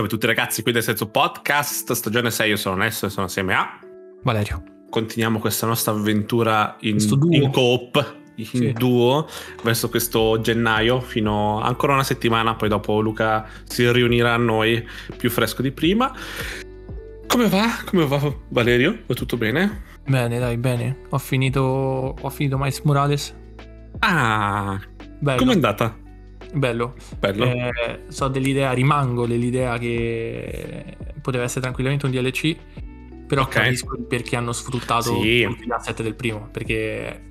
Salve a tutti ragazzi, qui del Senso Podcast, stagione 6, io sono Nesso e sono assieme a Valerio. Continuiamo questa nostra avventura in, in coop, in Sì. duo, verso questo gennaio, fino a ancora una settimana, poi dopo Luca si riunirà a noi più fresco di prima. Come va? Come va Valerio? Va tutto bene? Bene, dai, bene. Ho finito, ho finito Miles Morales. Ah, Bello. com'è andata? Bello. Bello. Eh, so dell'idea, rimango dell'idea che poteva essere tranquillamente un DLC. Però Ok. capisco perché hanno sfruttato Sì. gli asset del primo. Perché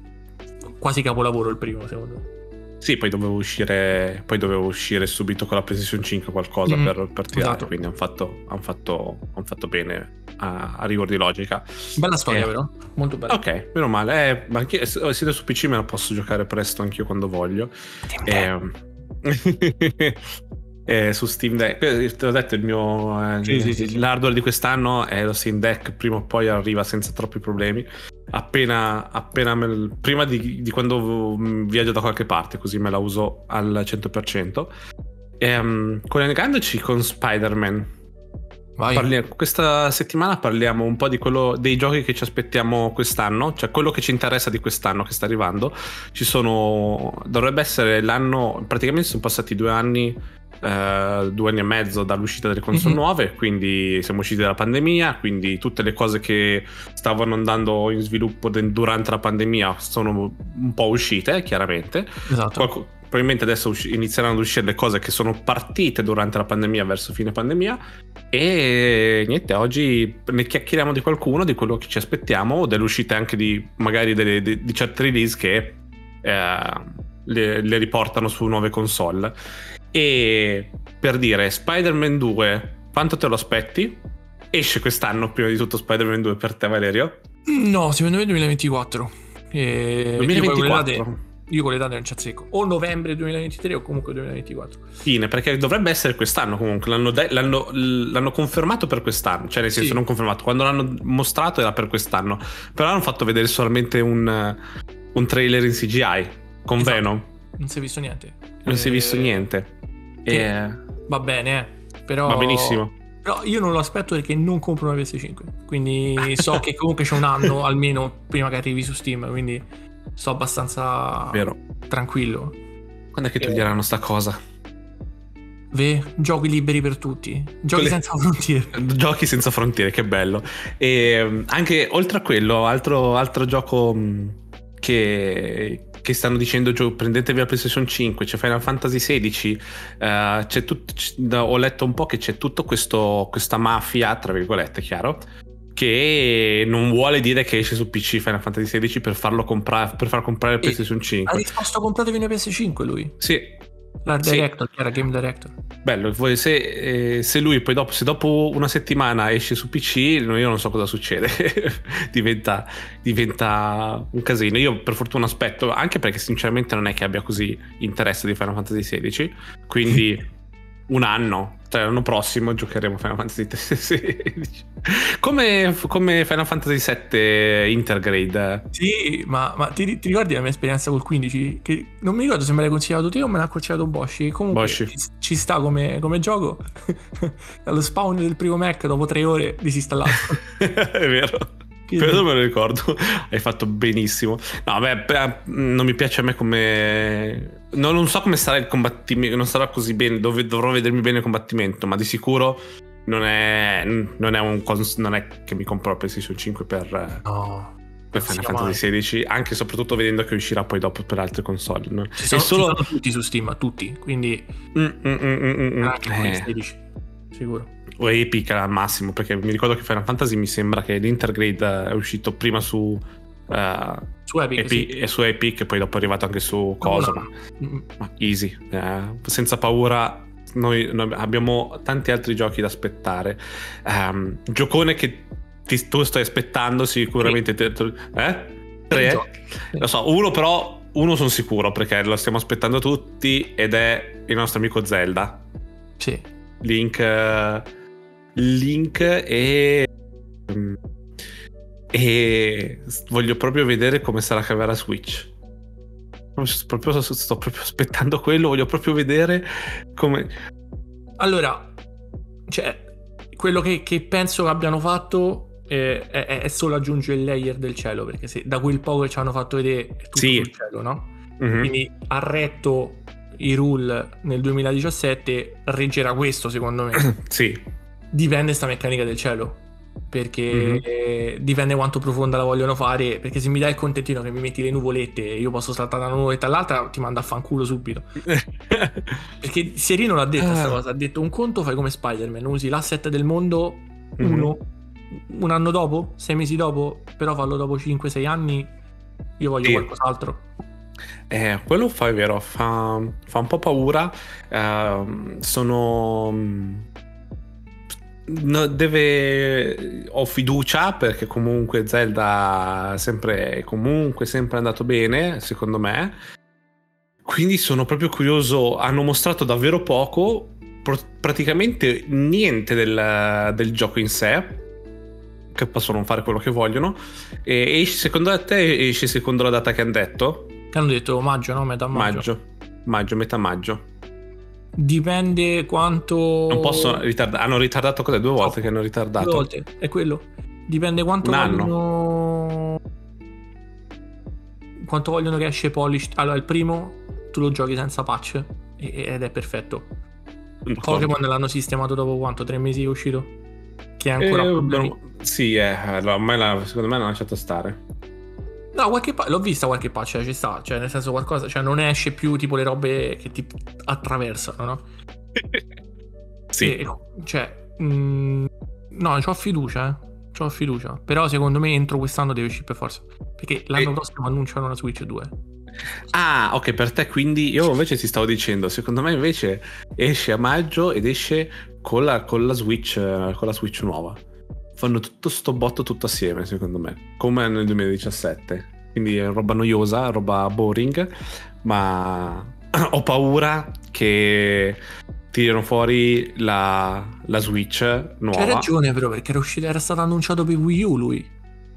quasi capolavoro il primo, secondo me. Sì, poi dovevo uscire, poi dovevo uscire subito con la PlayStation 5 qualcosa Mm, per, per tirare, esatto. quindi hanno fatto, han fatto, han fatto bene a, a rigor di logica. Bella storia, Eh. però. Molto bella. Ok, meno male. Eh, ma anche, se siete su PC me la posso giocare presto anch'io quando voglio. Eh. Eh, su Steam Deck, Eh, te l'ho detto, il mio eh, Sì, sì, sì, l'hardware di quest'anno è lo Steam Deck, prima o poi arriva senza troppi problemi. Appena, appena me- prima di, di quando viaggio da qualche parte, così me la uso al 100%. Ehm, collegandoci con Spider-Man. Parli- questa settimana parliamo un po' di quello, dei giochi che ci aspettiamo quest'anno, cioè quello che ci interessa di quest'anno che sta arrivando. Ci sono. Dovrebbe essere l'anno. Praticamente sono passati due anni, eh, due anni e mezzo dall'uscita delle console Mhm. nuove. Quindi siamo usciti dalla pandemia. Quindi tutte le cose che stavano andando in sviluppo de- durante la pandemia sono un po' uscite, chiaramente. Esatto. Qualco- probabilmente adesso usci- inizieranno ad uscire le cose che sono partite durante la pandemia verso fine pandemia e niente oggi ne chiacchieriamo di qualcuno di quello che ci aspettiamo o delle uscite anche di magari delle- di, di certe release che eh, le, le riportano su nuove console e per dire Spider-Man 2 quanto te lo aspetti? esce quest'anno prima di tutto Spider-Man 2 per te Valerio? No, secondo me 2024. E Io, poi con le 2024 date, io con le date non ci azzecco. O novembre 2023 o comunque 2024. fine, perché dovrebbe essere quest'anno comunque, l'hanno, de- l'hanno- l'hanno confermato per quest'anno, cioè nel senso Sì. non confermato, quando l'hanno mostrato era per quest'anno, però hanno fatto vedere solamente un, un trailer in CGI con Esatto. Venom, Non si è visto niente. non si è Eh, visto niente. che- E- Va bene, eh. Però, Va benissimo. Però io non lo aspetto perché non compro una PS5. Quindi so che comunque c'è un anno almeno prima che arrivi su Steam. Quindi sto abbastanza Vero. tranquillo. Quando è che toglieranno sta cosa? Ve, giochi liberi per tutti. Giochi Quelle- senza frontiere. Giochi senza frontiere, che bello. E um, anche oltre a quello, altro, altro gioco um, che, che stanno dicendo gio- prendetevi la PlayStation 5, c'è Final Fantasy XVI, eh, c'è tut- ho letto un po' che c'è tutta questa mafia, tra virgolette, chiaro, che non vuole dire che esce su PC Final Fantasy XVI per farlo comprare per far comprare E- PlayStation Ha 5. risposto compratevi una PS5 lui. Sì, L'art Sì. director, che era game director. Bello, se, eh, se lui poi dopo, se dopo una settimana esce su PC, io non so cosa succede, diventa, diventa un casino. Io per fortuna aspetto, anche perché sinceramente non è che abbia così interesse di Final Fantasy XVI, quindi un anno, cioè l'anno prossimo giocheremo Final Fantasy XVI. come, come Final Fantasy VII Intergrade. Sì, ma, ma ti, ti ricordi la mia esperienza col 15? Che non mi ricordo se me l'hai consigliato te o me l'ha consigliato Boshi. Comunque Boshi. Ci, ci sta come, come gioco. Dallo spawn del primo Mac dopo tre ore disinstallato. è vero. Quello me lo ricordo, hai fatto benissimo. No, beh, non mi piace a me come. No, non so come sarà il combattimento, non sarà così bene, dov- dovrò vedermi bene il combattimento, ma di sicuro non è, non è, un cons- non è che mi compro la PlayStation 5 per, eh, No. per Final Fantasy XVI, anche e soprattutto vedendo che uscirà poi dopo per altre console. no? Ci sono, solo. ci sono tutti su Steam, tutti. Quindi Mm, mm, mm, mm, mm. anche Eh. i 16. Sicuro. o Epic al massimo perché mi ricordo che Final Fantasy mi sembra che l'Intergrade è uscito prima su eh, Su Epic, Epi- sì. e su Epic e poi dopo è arrivato anche su Cosa No, ma, Mm, ma easy eh, senza paura noi, noi abbiamo tanti altri giochi da aspettare Ehm, giocone che ti- tu stai aspettando sicuramente te- tu- eh? tre lo so uno però uno sono sicuro perché lo stiamo aspettando tutti ed è il nostro amico Zelda Sì. Link, eh, Link e. E voglio proprio vedere come sarà cambiare la Switch. Proprio, sto proprio aspettando quello, voglio proprio vedere come. Allora, cioè, quello che, che penso che abbiano fatto eh, è, è, solo aggiungere il layer del cielo, perché se da quel poco che ci hanno fatto vedere è tutto Sì. sul cielo, no? Mhm. Quindi ha retto i rule nel 2017, reggerà questo secondo me. Sì, Dipende sta meccanica del cielo. Perché Mhm. eh, dipende quanto profonda la vogliono fare. Perché se mi dai il contentino che mi metti le nuvolette e io posso saltare da una nuvoletta all'altra, ti manda a fanculo subito. Perché Serino l'ha detta sta Ah. cosa. Ha detto un conto fai come Spider-Man, usi l'asset del mondo Mhm. uno, un anno dopo, sei mesi dopo, però fallo dopo 5-6 anni. Io voglio Sì. qualcos'altro. Eh, quello fa è vero, fa, fa un po' paura. ehm, sono. No, deve. Ho fiducia perché comunque Zelda sempre, comunque sempre andato bene, secondo me. Quindi sono proprio curioso. Hanno mostrato davvero poco, pr- praticamente niente del, del gioco in sé. Che possono fare quello che vogliono. E esce, secondo te esce secondo la data che hanno detto? Che hanno detto maggio, no? Metà maggio. Maggio. Maggio, metà maggio. Dipende quanto. Non posso ritardare. Hanno ritardato cos'è? Due volte Oh, che hanno Due ritardato. volte, è quello. Dipende quanto Un vogliono. Quanto vogliono che esce Polished. Allora, il primo tu lo giochi senza patch ed è perfetto. Pokémon l'hanno sistemato dopo quanto? Tre mesi che è uscito? Che è ancora Eh, no, sì, eh, allora, ormai la- secondo me l'hanno lasciato stare. No, qualche pa- l'ho vista qualche patch, eh, ci sta. Cioè, nel senso, qualcosa. Cioè, non esce più tipo le robe che ti attraversano, no? sì. E- cioè, mh, no, ho fiducia, eh. C'ho fiducia. Però secondo me entro quest'anno deve uscire per forza. Perché l'anno E- prossimo annunciano una Switch 2. Ah, ok, per te quindi io invece ti stavo dicendo, secondo me invece esce a maggio ed esce con la, con la Switch con la Switch nuova. Fanno tutto sto botto tutto assieme, secondo me, come nel 2017. Quindi è roba noiosa, roba boring, ma ho paura che tirino fuori la, la Switch nuova. C'hai ragione, però, perché era, uscito, era stato annunciato per Wii U lui.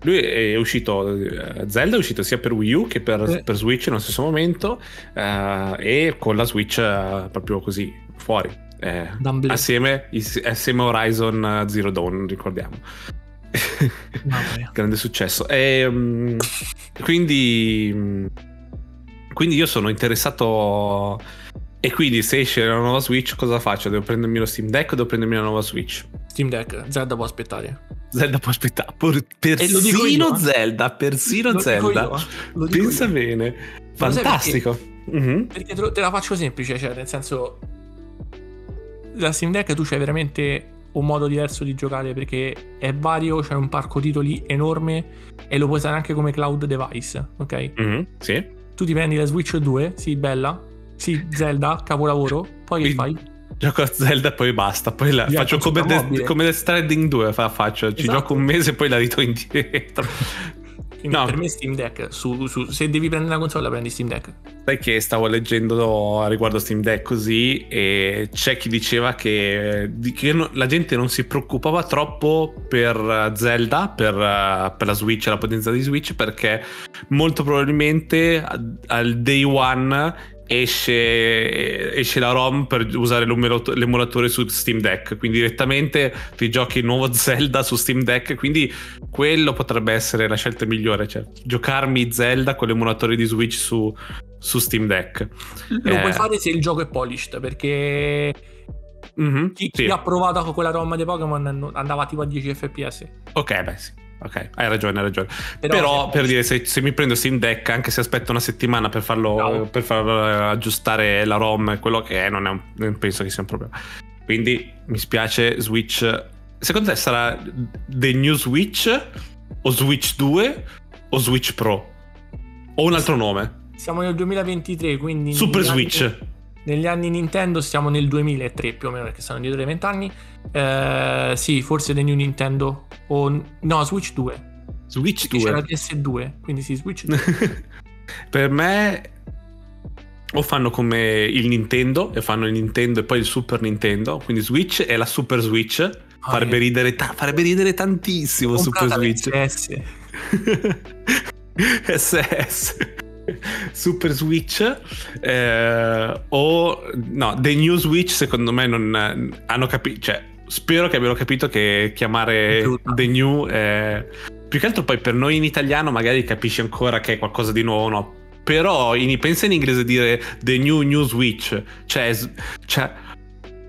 Lui è uscito, eh, Zelda è uscito sia per Wii U che per, Eh. per Switch nello stesso momento eh, e con la Switch eh, proprio così, fuori. Eh, assieme, assieme a Horizon eh, Zero Dawn, ricordiamo. Grande successo. E, mm, quindi, quindi io sono interessato... E quindi se esce la nuova Switch cosa faccio? Devo prendermi lo Steam Deck o devo prendermi la nuova Switch? Steam Deck, Zelda può aspettare. Zelda può aspettare. Dico persino io, eh. Zelda, persino Lo Zelda. io, eh. Pensa io. bene. Fantastico. Mhm. Perché te, lo- te la faccio semplice, cioè, nel senso. La Steam Deck tu c'hai veramente un modo diverso di giocare perché è vario, c'è un parco titoli enorme e lo puoi usare anche come cloud device, ok? Mhm, Sì. Tu ti prendi la Switch 2, sì, bella, sì, Zelda, capolavoro, poi che fai? Gioco a Zelda e poi basta. Poi la Via faccio come, mobile. come The Stranding 2. Fa, faccio. Ci Esatto. gioco un mese e poi la ritorno indietro. Quindi No. per me Steam Deck, su- su- se devi prendere la console prendi Steam Deck. Sai che stavo leggendo riguardo Steam Deck così e c'è chi diceva che, che no- la gente non si preoccupava troppo per eh, Zelda, per, eh, per la Switch, la potenza di Switch, perché molto probabilmente al day one esce, esce la ROM per usare l'emulato- l'emulatore su Steam Deck, quindi direttamente ti giochi il nuovo Zelda su Steam Deck, quindi quello potrebbe essere la scelta migliore, cioè giocarmi Zelda con l'emulatore di Switch su, su Steam Deck. Lo Eh. puoi fare se il gioco è polished, perché Mhm, chi, sì. chi ha provato con quella ROM di Pokémon andava tipo a 10 fps. Ok, beh sì. Ok, hai ragione, hai ragione. Però Però, se- per dire, se, se mi prendo Steam Deck, anche se aspetto una settimana per farlo, Bravo. per far eh, aggiustare la ROM e quello che è, non, è un- non penso che sia un problema. Quindi mi spiace, Switch. Secondo te sarà The New Switch o Switch 2 o Switch Pro? O un altro nome? Siamo nel 2023, quindi... Super Switch. Negli anni Nintendo siamo nel 2003 più o meno, perché stanno dietro i 20 anni. Eh, sì, forse The New Nintendo. O, no, Switch 2. Switch Perché c'era 2. PS2, quindi sì, Switch 2. per me o fanno come il Nintendo e fanno il Nintendo e poi il Super Nintendo quindi Switch è la Super Switch farebbe, eh. ridere, ta- farebbe ridere tantissimo Super Comprata Switch l'XS. SS Super Switch eh, o no The New Switch secondo me non hanno capito cioè spero che abbiano capito che chiamare Brutta. The New è... Più che altro poi per noi in italiano magari capisci ancora che è qualcosa di nuovo, no? Però in, pensa in inglese dire The New New Switch, cioè... cioè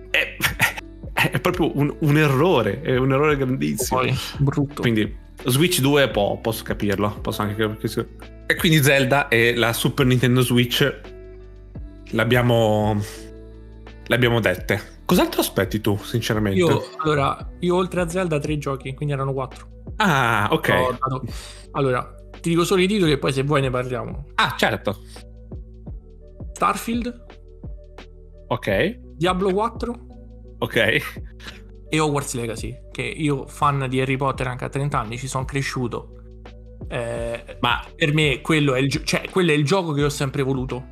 è, è proprio un, un errore, è un errore grandissimo. Poi, brutto. Quindi Switch 2 po- posso capirlo, posso anche capirlo. E quindi Zelda e la Super Nintendo Switch l'abbiamo l'abbiamo dette. Cos'altro aspetti tu, sinceramente? io, allora, io oltre a Zelda tre giochi, quindi erano quattro. Ah, ok. Dato- Allora, ti dico solo i titoli e poi se vuoi ne parliamo. Ah, certo. Starfield, Ok. Diablo 4 Ok. e Hogwarts Legacy, che io fan di Harry Potter anche a 30 anni, ci sono cresciuto. Eh, Ma per me quello è, il, gio- cioè, quello è il gioco che ho sempre voluto.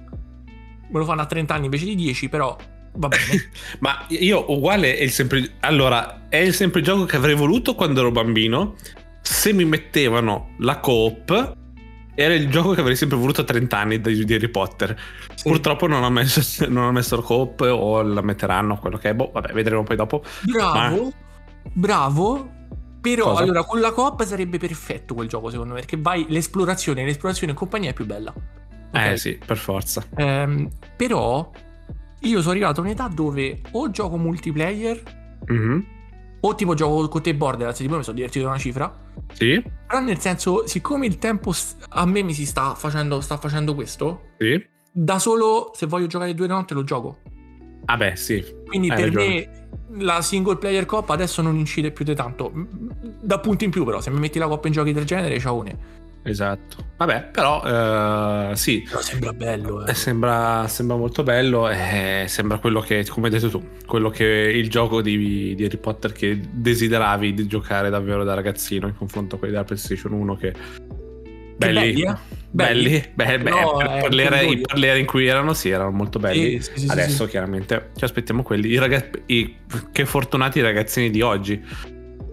Me lo fanno a 30 anni invece di 10, però va bene. Ma io uguale è il sempre. Allora, è il sempre gioco che avrei voluto quando ero bambino. Se mi mettevano la coop, era il gioco che avrei sempre voluto a 30 anni di, Harry Potter. Sì. Purtroppo non ho messo, non ho messo la coop o la metteranno, quello che è. Boh, vabbè, vedremo poi dopo. Bravo, bravo. Però Cosa? allora con la coop sarebbe perfetto quel gioco secondo me, perché vai l'esplorazione, l'esplorazione in compagnia è più bella. Ok? Eh sì, per forza. Ehm, però io sono arrivato a un'età dove o gioco multiplayer Mhm. o tipo gioco con te Borderlands, tipo mi sono divertito da una cifra. Sì, Però nel senso, siccome il tempo a me mi si sta facendo, sta facendo questo, sì. da solo se voglio giocare due notte lo gioco. Vabbè, sì. Quindi Hai per ragione. me la single player cop adesso non incide più di tanto. Da punti in più però, se mi metti la coppa in giochi del genere, ciaone. Esatto. Vabbè, però eh, sì. Però sembra bello, Eh, eh. Sembra, sembra molto bello e sembra quello che, come hai detto tu, quello che il gioco di, di Harry Potter che desideravi di giocare davvero da ragazzino in confronto a quelli della PlayStation 1 che belli, belli, eh? belli, Belli. beh, beh, Però per, è per le ere- orgoglio. per le ere in cui erano sì, erano molto belli. Sì, sì, Adesso chiaramente ci aspettiamo quelli. I ragazzi, i- che fortunati i ragazzini di oggi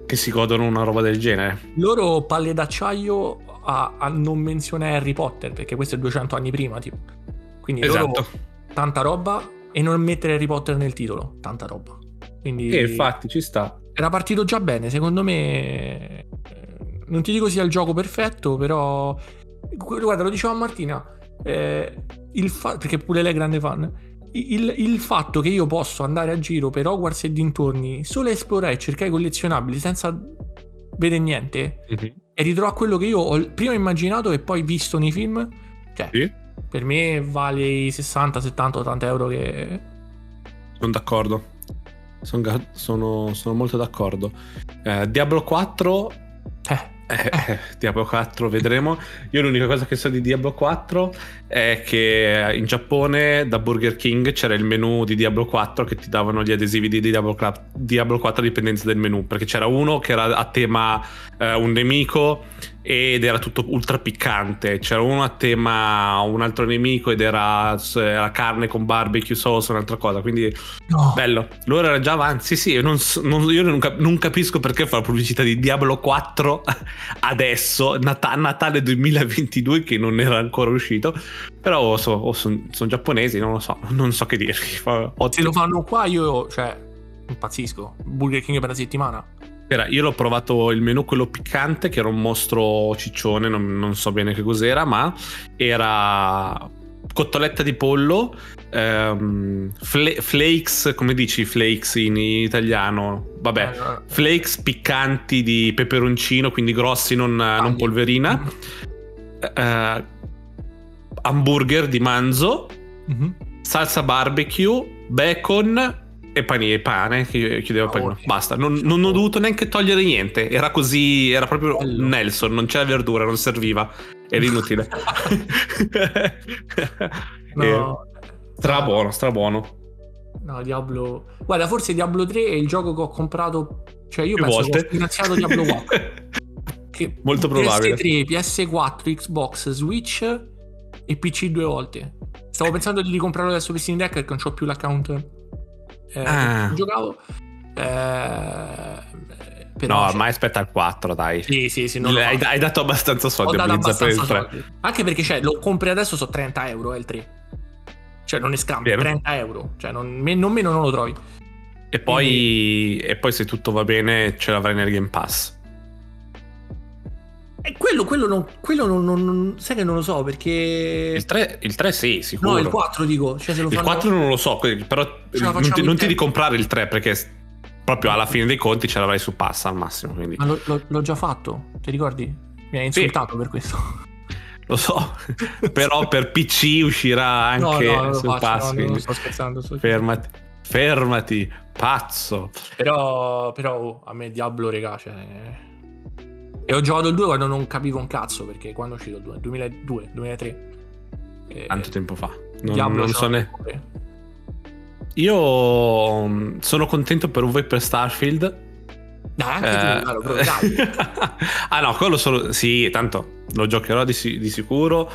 che si godono una roba del genere. Loro palle d'acciaio a, a non menzionare Harry Potter, perché questo è 200 anni prima, tipo. Quindi loro Esatto. tanta roba e non mettere Harry Potter nel titolo, tanta roba. Quindi E infatti ci sta. era partito già bene, secondo me non ti dico sia il gioco perfetto, però guarda, lo dicevo a Martina, eh, il fa- perché pure lei è grande fan. Il, il fatto che io posso andare a giro per Hogwarts e dintorni solo esplorare e cercare collezionabili senza vedere niente e ritrovare quello che io ho prima immaginato e poi visto nei film, cioè Sì. per me vale i 60, 70, 80 euro che... Sono d'accordo. Sono, sono- sono molto d'accordo. Eh, Diablo 4. Eh, eh, Diablo 4 vedremo. Io l'unica cosa che so di Diablo 4 è che in Giappone da Burger King c'era il menu di Diablo 4 che ti davano gli adesivi di Diablo, Cla- Diablo 4 a dipendenza del menu. Perché c'era uno che era a tema eh, un nemico ed era tutto ultra piccante. C'era uno a tema un altro nemico ed era, era carne con barbecue sauce, un'altra cosa. Quindi no. Bello, loro erano già avanti. Sì, sì, io non, so- non- io non, cap- non capisco perché fa la pubblicità di Diablo 4 adesso, Nata- Natale 2022, che non era ancora uscito. Però sono giapponesi, non lo so, non so che dirvi. Se lo fanno qua io, cioè, impazzisco. Burger King per la settimana. Era- io l'ho provato il menù quello piccante, che era un mostro ciccione, non, non so bene che cos'era, ma era cotoletta di pollo, ehm, fle- flakes, come dici flakes in italiano? Vabbè, Eh, flakes piccanti di peperoncino, quindi grossi, non, non polverina. Eh, hamburger di manzo, mhm. salsa barbecue, bacon e pane, e pane che chiudeva panino. Basta, non, non ho dovuto neanche togliere niente. Era così, era proprio. Nelson, non c'era verdura, non serviva. Era inutile. No, Stra buono, stra buono. no, Diablo. Guarda, forse Diablo 3 è il gioco che ho comprato. Cioè, io Più penso volte. che ho finanziato Diablo 4. Che Molto probabile. PS3, PS4, Xbox, Switch e PC due volte. Stavo pensando di comprarlo adesso per Steam Deck perché non ho più l'account. Eh, Ah. giocavo. Eh, però, No, cioè, ormai aspetta il 4, dai. Sì, sì, sì. non hai, hai dato abbastanza soldi dato abbastanza 3. soldi. Anche perché cioè, lo compri adesso so 30 euro, è il 3. Cioè non è scambio, Vero. 30 euro. Cioè non, non meno non lo trovi. E poi, e poi se tutto va bene ce l'avrai nel Game Pass. E quello, quello, non, quello non, non, sai che non lo so perché... Il 3, il 3 sì, sicuro. No, il 4 dico. Cioè, se lo il fanno... 4 non lo so, però non ti, non ti di comprare il 3 perché proprio alla fine dei conti ce l'avrai su pass al massimo. Quindi. Ma lo, lo, l'ho già fatto, ti ricordi? Mi hai insultato sì. per questo. Lo so, però per PC uscirà anche no, no, faccio, pass. No, non sto scherzando. Sto fermati, fermati, pazzo. Però, però oh, a me Diablo, regà, cioè... E ho giocato il 2 quando non capivo un cazzo, perché quando è uscito il 2? 2002, 2003. E... Tanto tempo fa. Non, Diablo non so ne... Io mm, sono contento per voi per Starfield. Dai, anche eh... tu, dai. ah no, quello solo... Sì, tanto lo giocherò di, di sicuro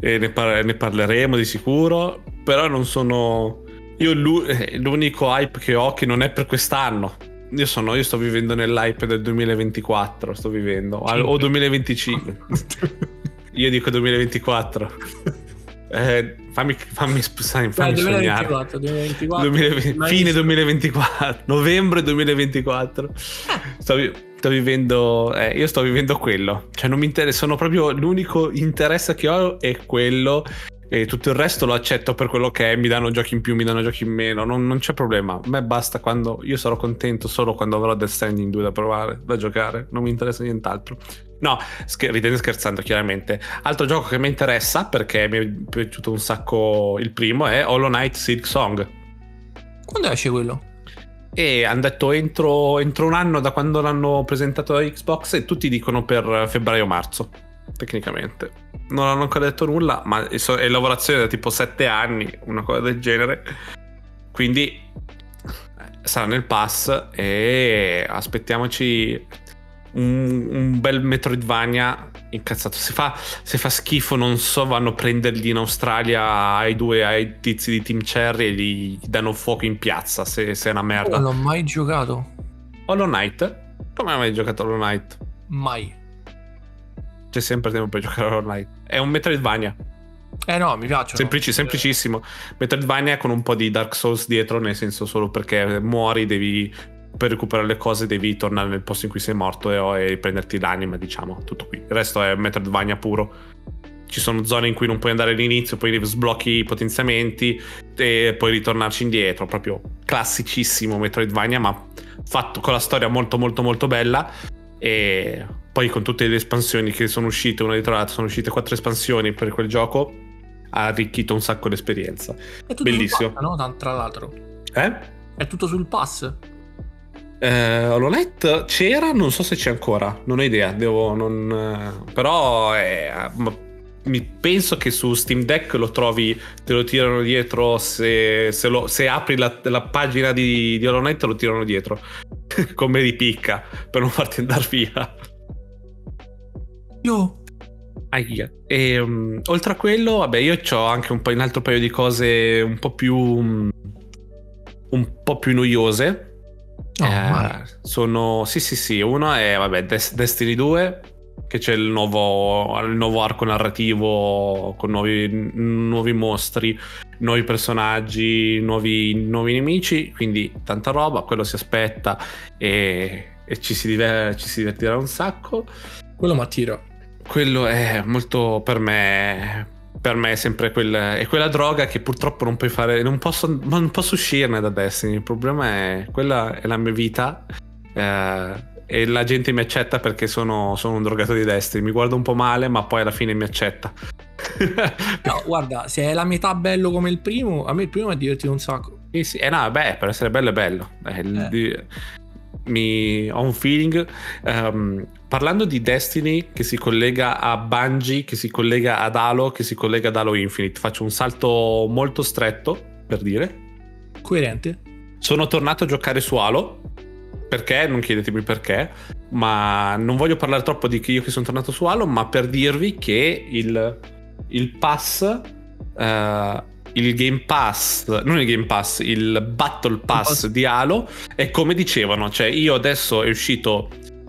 e ne, par- ne, parleremo di sicuro, però non sono... Io eh, l'unico hype che ho che non è per quest'anno. Io, sono, io sto vivendo nell'hype del 2024, sto vivendo, o 2025. io dico 2024. Eh, fammi, fammi, fammi, fammi Dai, 2024, 2024. 2020, fine 2024, novembre 2024. Eh. Sto, sto, vivendo, eh, io sto vivendo quello. Cioè, non mi interessa, sono proprio l'unico interesse che ho è quello. E tutto il resto lo accetto per quello che è. Mi danno giochi in più, mi danno giochi in meno. Non, non c'è problema. A me basta quando. Io sarò contento solo quando avrò Death Stranding 2 da provare, da giocare. Non mi interessa nient'altro. No, scher- ridendo scherzando chiaramente. Altro gioco che mi interessa perché mi è piaciuto un sacco il primo è Hollow Knight Silk Song. Quando esce quello? E hanno detto entro, entro, un anno da quando l'hanno presentato a Xbox e tutti dicono per febbraio-marzo, tecnicamente. Non hanno ancora detto nulla, ma è, è lavorazione da tipo 7 anni, una cosa del genere. Quindi eh, sarà nel pass e aspettiamoci un, un, bel Metroidvania incazzato. Se fa, se fa, schifo, non so, vanno a prenderli in Australia ai due ai tizi di Team Cherry e gli danno fuoco in piazza se, se è una merda. Non l'ho mai giocato. Hollow Knight? Come hai mai giocato Hollow Knight? Mai. C'è sempre tempo per giocare a Knight. È un Metroidvania. Eh no, mi piace. Semplici, semplicissimo. Metroidvania con un po' di Dark Souls dietro, nel senso solo perché muori, devi per recuperare le cose devi tornare nel posto in cui sei morto e, e riprenderti l'anima, diciamo, tutto qui. Il resto è Metroidvania puro. Ci sono zone in cui non puoi andare all'inizio, poi sblocchi i potenziamenti e puoi ritornarci indietro. Proprio classicissimo Metroidvania, ma fatto con la storia molto molto molto bella. E poi con tutte le espansioni che sono uscite una dietro l'altra, sono uscite quattro espansioni per quel gioco. Ha arricchito un sacco l'esperienza. Bellissimo. Pass, no? Tra l'altro. Eh? È tutto sul pass. Eh, HoloNet c'era, non so se c'è ancora, non ho idea, devo, non, eh, però è, mi penso che su Steam Deck lo trovi, te lo tirano dietro, se, se, lo, se apri la, la, pagina di, di HoloNet lo tirano dietro, come di picca, per non farti andare via. Io... Aia. E, um, oltre a quello, vabbè, io ho anche un, po', un altro paio di cose un po' più... Um, un po' più noiose. Oh, eh, sono sì sì sì uno è vabbè Des- Destiny 2 che c'è il nuovo, il nuovo arco narrativo con nuovi, nuovi, mostri nuovi personaggi nuovi, nuovi, nemici quindi tanta roba quello si aspetta e, e ci, si diver- ci si divertirà un sacco. Quello mi attira quello è molto per me per me è sempre quella, è quella droga che purtroppo non puoi fare, non posso, non posso uscirne da Destiny. Il problema è quella è la mia vita. Eh, e la gente mi accetta perché sono, sono, un drogato di Destiny. Mi guarda un po' male, ma poi alla fine mi accetta. no, guarda, se è la metà bello come il primo, a me il primo mi ha divertito un sacco. Sì, sì, eh no, beh, per essere bello è bello. Eh, eh. Mi, ho un feeling. Um, parlando di Destiny che si collega a Bungie, che si collega ad Halo, che si collega ad Halo Infinite, faccio un salto molto stretto per dire. Coerente. Sono tornato a giocare su Halo. Perché? Non chiedetemi perché, ma non voglio parlare troppo di io che sono tornato su Halo, ma per dirvi che il, il pass, uh, il Game Pass, non il Game Pass, il Battle Pass di Halo è come dicevano, cioè io adesso è uscito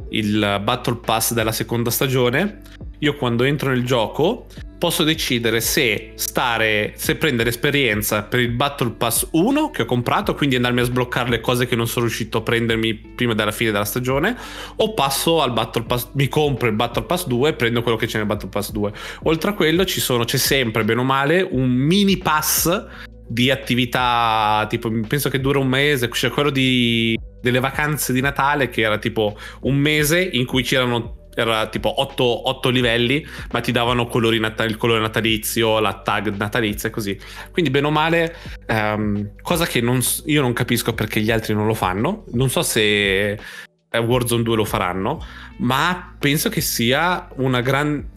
il Battle Pass della seconda stagione, io quando entro nel gioco posso decidere se stare, se prendere esperienza per il Battle Pass 1 che ho comprato, quindi andarmi a sbloccare le cose che non sono riuscito a prendermi prima della fine della stagione, o passo al Battle Pass, mi compro il Battle Pass 2 e prendo quello che c'è nel Battle Pass 2. Oltre a quello ci sono, c'è sempre, bene o male, un mini pass di attività, tipo penso che dura un mese, c'è quello di, delle vacanze di Natale che era tipo un mese in cui c'erano era tipo 8, 8 livelli, ma ti davano nat- il colore natalizio, la tag natalizia e così. Quindi, bene o male, um, cosa che non, io non capisco perché gli altri non lo fanno. Non so se eh, Warzone 2 lo faranno, ma penso che sia una gran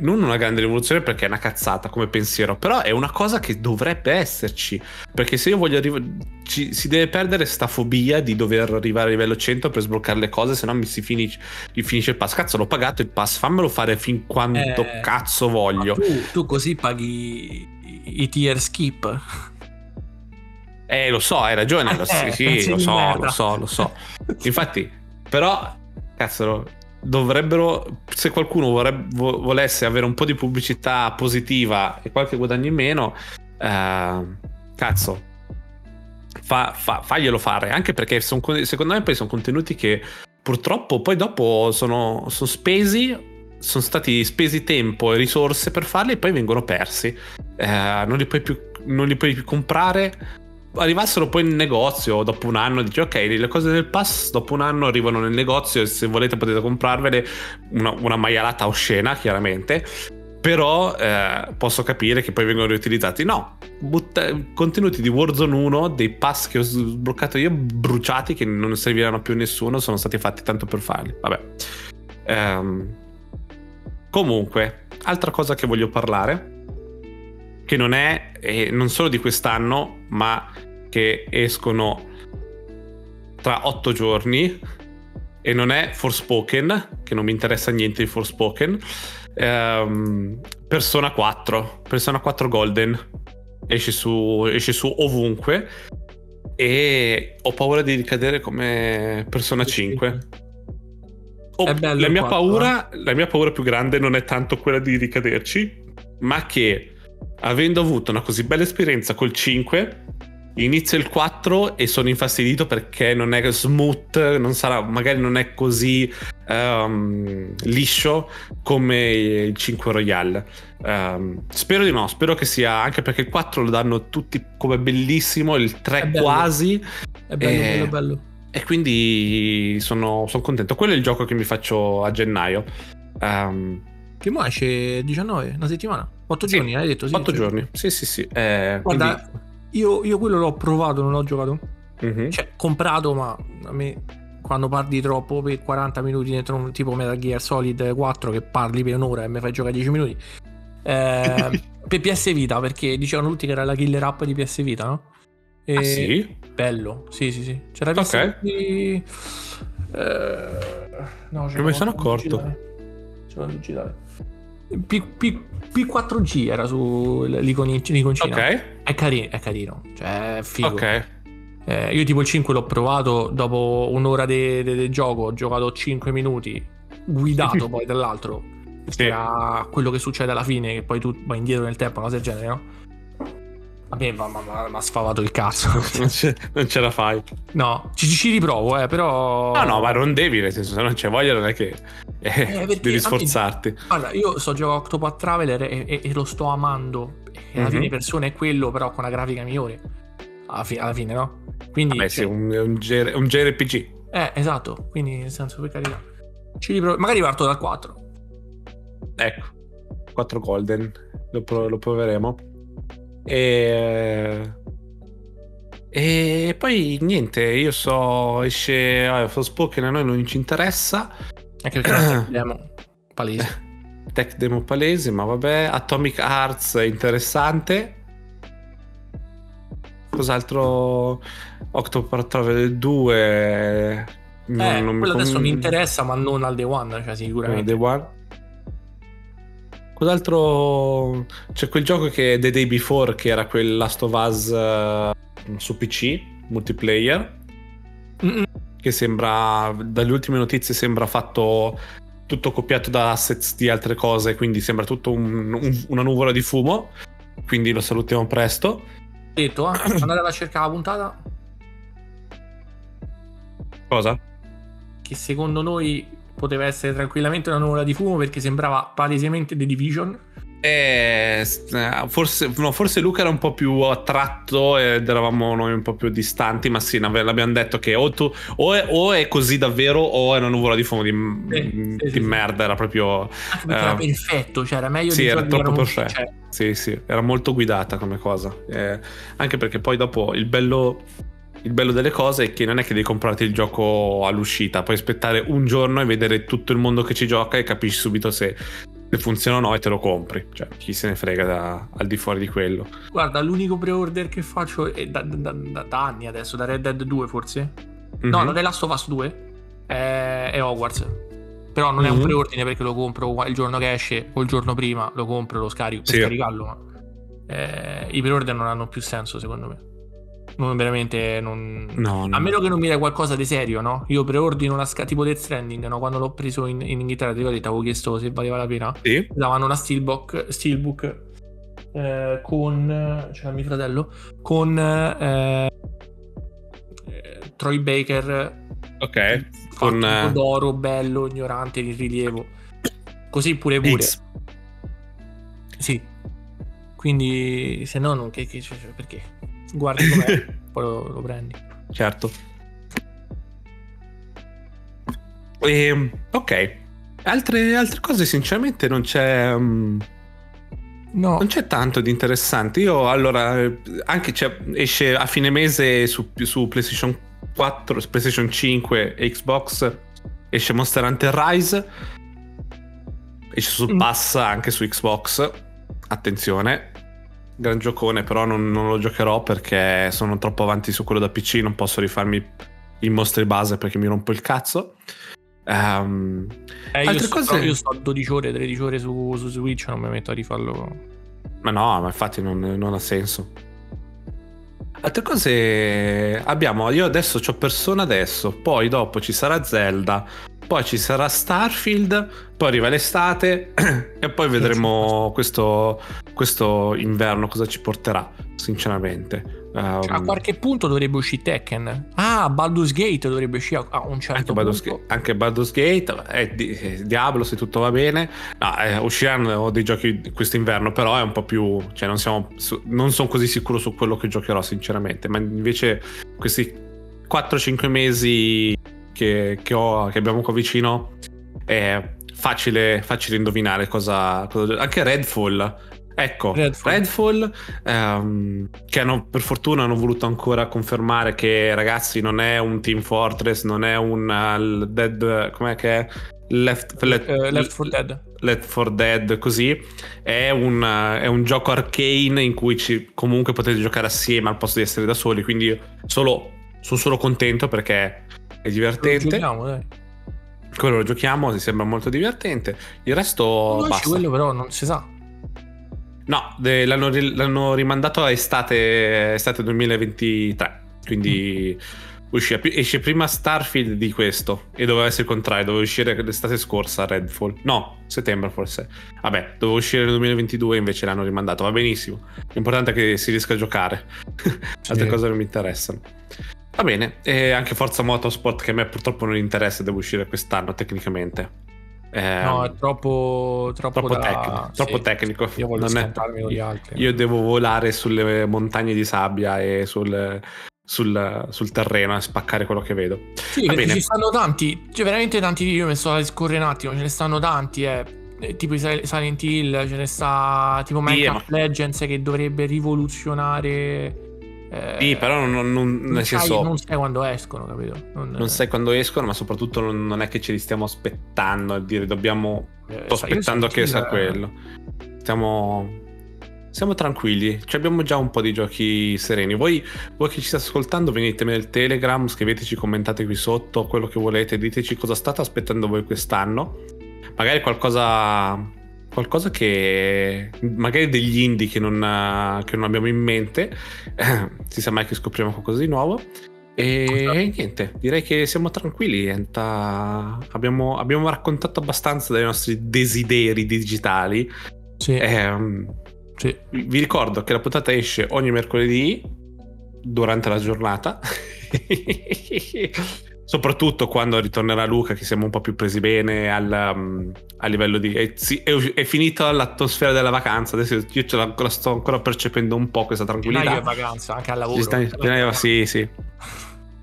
non una grande rivoluzione perché è una cazzata come pensiero, però è una cosa che dovrebbe esserci. Perché se io voglio arrivare. si deve perdere sta fobia di dover arrivare a livello 100 per sbloccare le cose, se no mi si finisce, mi finisce il pass. Cazzo, l'ho pagato il pass, fammelo fare fin quanto eh, cazzo voglio. Tu, tu, così paghi i tier skip. Eh, lo so, hai ragione. Lo, eh, sì, lo so, lo so, lo so. Infatti, però, cazzo dovrebbero, se qualcuno vorrebbe, volesse avere un po' di pubblicità positiva e qualche guadagno in meno, eh, cazzo, fa, fa, faglielo fare, anche perché son, secondo me poi sono contenuti che purtroppo poi dopo sono, sono spesi sono stati spesi tempo e risorse per farli e poi vengono persi. Eh, non, li più, non li puoi più comprare arrivassero poi in negozio dopo un anno, dici ok, le cose del pass dopo un anno arrivano nel negozio e se volete potete comprarvele, una, una maialata oscena chiaramente, però eh, posso capire che poi vengono riutilizzati. No, butta- contenuti di Warzone 1, dei pass che ho sbloccato io, bruciati, che non serviranno più a nessuno, sono stati fatti tanto per farli. Vabbè. Ehm, comunque, altra cosa che voglio parlare che non è eh, non solo di quest'anno, ma che escono tra otto giorni. E non è Forspoken, che non mi interessa niente di Forspoken, ehm, Persona 4, Persona 4 Golden, esce su, esce su ovunque. E ho paura di ricadere come Persona 5. Oh, la, mia 4, paura, eh? la mia paura più grande non è tanto quella di ricaderci, ma che avendo avuto una così bella esperienza col 5, inizio il 4 e sono infastidito perché non è smooth, non sarà, magari non è così um, liscio come il 5 Royale. Um, spero di no, spero che sia anche perché il 4 lo danno tutti come bellissimo, il 3 è quasi. È bello, e, bello, bello. E quindi sono, sono, contento. Quello è il gioco che mi faccio a gennaio. Um, che mo esce 19, una settimana. 8 sì, giorni, hai detto? Sì, 8 giorni, sì, sì, sì. Eh, Guarda, quindi... io, io, quello l'ho provato, non l'ho giocato. Mm-hmm. Cioè, comprato, ma a me quando parli troppo per 40 minuti dentro un tipo Metal Gear Solid 4 che parli per un'ora e mi fai giocare 10 minuti. Eh, per PS Vita, perché dicevano tutti che era la killer app di PS Vita, no? E... Ah, sì? Bello, sì, sì, sì. C'era PS Ok. Di... Eh... No, Come mi sono accorto? C'era digitale. P, P, P4G era su l'iconcina. Ok. È carino, è carino. Cioè, è figo. Ok. Eh, io tipo il 5 l'ho provato dopo un'ora di de, de gioco, ho giocato 5 minuti, guidato poi dall'altro. Sì. Era quello che succede alla fine, che poi tu vai indietro nel tempo, una cosa del genere, no? A me mi ha sfavato il cazzo. non, ce, la fai. No, ci, ci riprovo, eh, però. No, no, ma non devi, nel senso, se non c'è voglia, non è che eh, eh, devi sforzarti. Guarda, io sto giocando Octopath Traveler e, e, e, lo sto amando. E alla mm-hmm. fine persona è quello, però con una grafica migliore. Alla, fi- alla fine, no? Quindi. Vabbè, cioè, sì, un, un, G- un, JRPG. Eh, esatto. Quindi, nel senso, per carità. Ci riprovo. Magari parto dal 4. Ecco, 4 Golden. Lo, pro- lo proveremo. E... e poi niente, io so, esce ah, Forspoken a noi non ci interessa. Anche perché è demo palese. Tech demo palese, ma vabbè. Atomic Arts è interessante. Cos'altro? Octopath Traveler 2 non, eh, non quello mi adesso mi interessa ma non al day one cioè sicuramente day one Cos'altro? C'è quel gioco che è The Day Before, che era quel Last of Us uh, su PC, multiplayer. Mm-mm. Che sembra, dalle ultime notizie, sembra fatto tutto copiato da assets di altre cose, quindi sembra tutto un, un, una nuvola di fumo. Quindi lo salutiamo presto. Detto, eh? andate a cercare la puntata. Cosa? Che secondo noi poteva essere tranquillamente una nuvola di fumo perché sembrava palesemente The Division eh, forse, no, forse Luca era un po' più attratto ed eravamo noi un po' più distanti, ma sì, l'abbiamo detto che o, tu, o, è, o è così davvero o è una nuvola di fumo di, sì, di sì, merda, sì. era proprio... Uh, era perfetto, cioè era meglio sì, di era troppo perfetto. Cioè. Sì, sì, era molto guidata come cosa. Eh, anche perché poi dopo il bello il bello delle cose è che non è che devi comprarti il gioco all'uscita, puoi aspettare un giorno e vedere tutto il mondo che ci gioca e capisci subito se funziona o no e te lo compri. Cioè, chi se ne frega da, al di fuori di quello. Guarda, l'unico pre-order che faccio è da, da, da, anni adesso, da Red Dead 2 forse. Mm-hmm. No, non è Last of Us 2, è, è Hogwarts. Però non mm-hmm. è un mhm. preordine perché lo compro il giorno che esce o il giorno prima, lo compro, lo scarico per sì. scaricarlo. Ma eh, i pre-order non hanno più senso secondo me non veramente non... No, no. a meno che non mi dai qualcosa di serio no? io preordino una scatola tipo Death Stranding no? quando l'ho preso in, in Inghilterra ti avevo chiesto se valeva la pena sì. davano una steelbook, steelbook eh, con c'era mio fratello con eh, eh, Troy Baker ok con uh... d'oro bello ignorante di rilievo così pure pure X. sì quindi se no non che, che cioè, perché guardi com'è, poi lo, lo, prendi. Certo. E, ehm, ok. Altre, altre, cose, sinceramente, non c'è. Um, no. Non c'è tanto di interessante. Io, allora, anche esce a fine mese su, su PlayStation 4, PlayStation 5 e Xbox. Esce Monster Hunter Rise. Esce su mm. Pass anche su Xbox. Attenzione, gran giocone, però non, non, lo giocherò perché sono troppo avanti su quello da PC, non posso rifarmi i mostri base perché mi rompo il cazzo. Um, eh, altre io, cose... Sto, io sto 12 ore, 13 ore su, su Switch, non mi metto a rifarlo. Ma no, ma infatti non, non ha senso. Altre cose abbiamo, io adesso ho Persona adesso, poi dopo ci sarà Zelda, poi ci sarà Starfield, poi arriva l'estate e poi vedremo questo, questo inverno cosa ci porterà, sinceramente. Um, a qualche punto dovrebbe uscire Tekken. Ah, Baldur's Gate dovrebbe uscire a un certo anche Baldur's punto. Gate, anche Baldur's Gate, eh, di, eh, Diablo se tutto va bene. No, eh, usciranno dei giochi quest'inverno, però è un po' più... Cioè non, siamo, non sono così sicuro su quello che giocherò sinceramente, ma invece questi 4-5 mesi che, che, ho, che abbiamo qua vicino è facile, facile indovinare cosa, cosa... Anche Redfall. Ecco, Redfall, Redfall um, che hanno, per fortuna hanno voluto ancora confermare che ragazzi non è un Team Fortress, non è un uh, Dead, com'è che è? Left, let, uh, Left 4 Dead. Left 4 Dead, così. È un, è un, gioco arcane in cui ci, comunque potete giocare assieme al posto di essere da soli, quindi solo, sono solo contento perché è divertente. Lo giochiamo, dai. Quello lo giochiamo, si sembra molto divertente. Il resto. Non basta. quello, però non si sa. No, de, l'hanno, l'hanno, rimandato a estate, estate 2023. Quindi mm. uscì, esce prima Starfield di questo. E doveva essere il contrario, doveva uscire l'estate scorsa Redfall. No, settembre forse. Vabbè, doveva uscire nel 2022 invece l'hanno rimandato. Va benissimo. L'importante è che si riesca a giocare. Altre cose non mi interessano. Va bene, e anche Forza Motorsport che a me purtroppo non interessa, devo uscire quest'anno tecnicamente. Eh, no, è troppo, troppo, troppo, da... tecnico, troppo sì, tecnico. Io voglio non con gli altri. Io devo volare sulle montagne di sabbia e sul, sul, sul terreno e spaccare quello che vedo. Sì, Va bene. ci stanno tanti, cioè veramente tanti video, mi sto a scorrere un attimo, ce ne stanno tanti, eh. eh tipo i Silent Hill, ce ne sta tipo Minecraft ma... Legends che dovrebbe rivoluzionare eh, sì, però non, non, sai, senso, non sai quando escono, capito? Non, non sai quando escono, ma soprattutto non, non, è che ce li stiamo aspettando a dire dobbiamo. Eh, sto aspettando che sia quello. Stiamo. Siamo tranquilli, cioè abbiamo già un po' di giochi sereni. Voi, voi che ci state ascoltando, venitemi nel Telegram, scriveteci, commentate qui sotto quello che volete, diteci cosa state aspettando voi quest'anno. Magari qualcosa qualcosa che magari degli indie che non, che non abbiamo in mente, eh, si sa mai che scopriamo qualcosa di nuovo. E niente, direi che siamo tranquilli. Abbiamo, abbiamo, raccontato abbastanza dei nostri desideri digitali. Sì. Eh, sì. Vi ricordo che la puntata esce ogni mercoledì durante la giornata. Soprattutto quando ritornerà Luca, che siamo un po' più presi bene al, um, a livello di. È, è, è, finita l'atmosfera della vacanza. Adesso io ce la, la sto ancora percependo un po' questa tranquillità. Gennaio è vacanza, anche al lavoro. Gennaio, sì, sì.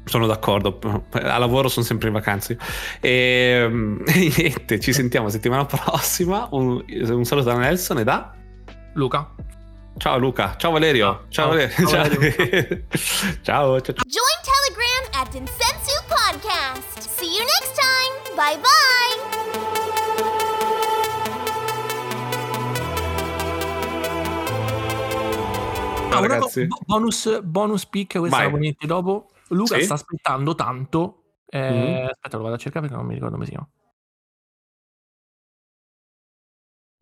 Sono d'accordo, a lavoro sono sempre in vacanze. E, e niente, ci sentiamo settimana prossima. Un, un saluto da Nelson e da Luca. Ciao Luca, ciao Valerio. Ciao, ciao Valerio. Ciao, Valerio. ciao, ciao, ciao. Join Telegram at. See you next time. Bye bye. Ah, ragazzi. bonus, bonus pick, questa la puoi dopo. Luca sì? sta aspettando tanto. Eh, mm-hmm. Aspetta, lo vado a cercare perché non mi ricordo come si chiama.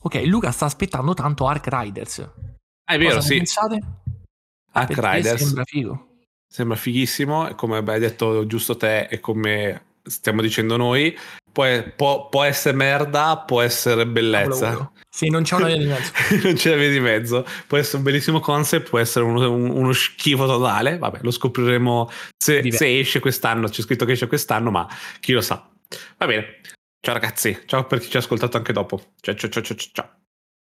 Ok, Luca sta aspettando tanto Ark Riders. Ah, è vero, Cosa sì. Pensate? Ark Riders. Sembra figo. Sembra fighissimo, e come hai detto giusto te e come stiamo dicendo noi, può, può, può essere merda, può essere bellezza. Sì, non c'è una via di mezzo. non c'è una via di mezzo. Può essere un bellissimo concept, può essere uno, uno schifo totale. Vabbè, lo scopriremo se, se, esce quest'anno. C'è scritto che esce quest'anno, ma chi lo sa. Va bene. Ciao ragazzi, ciao per chi ci ha ascoltato anche dopo. Ciao ciao ciao ciao ciao.